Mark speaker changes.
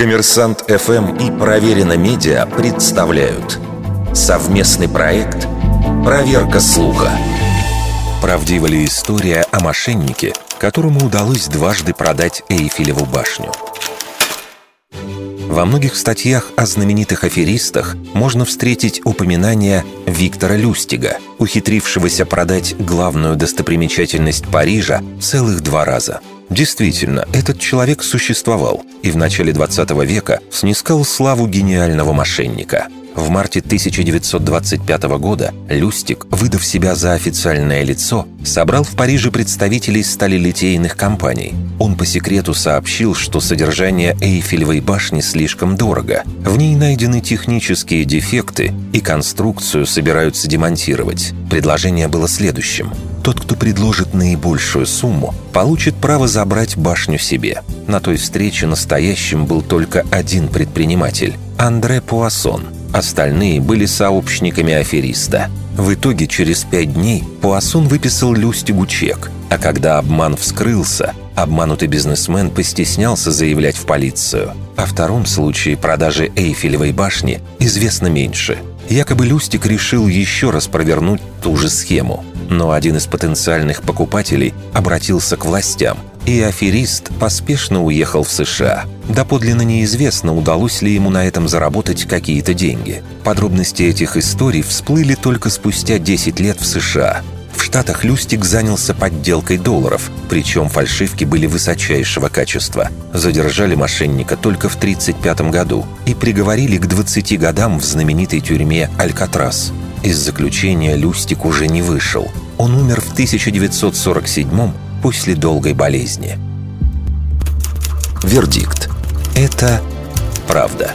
Speaker 1: Коммерсант ФМ и Проверено Медиа представляют совместный проект «Проверка слуха». Правдива ли история о мошеннике, которому удалось дважды продать Эйфелеву башню? Во многих статьях о знаменитых аферистах можно встретить упоминание Виктора Люстига, ухитрившегося продать главную достопримечательность Парижа целых два раза – Действительно, этот человек существовал и в начале 20 века снискал славу гениального мошенника – в марте 1925 года Люстик, выдав себя за официальное лицо, собрал в Париже представителей сталелитейных компаний. Он по секрету сообщил, что содержание Эйфелевой башни слишком дорого. В ней найдены технические дефекты, и конструкцию собираются демонтировать. Предложение было следующим. Тот, кто предложит наибольшую сумму, получит право забрать башню себе. На той встрече настоящим был только один предприниматель – Андре Пуассон – Остальные были сообщниками афериста. В итоге через пять дней Пуассон выписал Люстигу чек, а когда обман вскрылся, обманутый бизнесмен постеснялся заявлять в полицию. О втором случае продажи Эйфелевой башни известно меньше. Якобы Люстик решил еще раз провернуть ту же схему. Но один из потенциальных покупателей обратился к властям – и аферист поспешно уехал в США. Доподлинно неизвестно, удалось ли ему на этом заработать какие-то деньги. Подробности этих историй всплыли только спустя 10 лет в США. В Штатах Люстик занялся подделкой долларов, причем фальшивки были высочайшего качества. Задержали мошенника только в 1935 году и приговорили к 20 годам в знаменитой тюрьме «Алькатрас». Из заключения Люстик уже не вышел. Он умер в 1947 после долгой болезни. Вердикт. Это правда.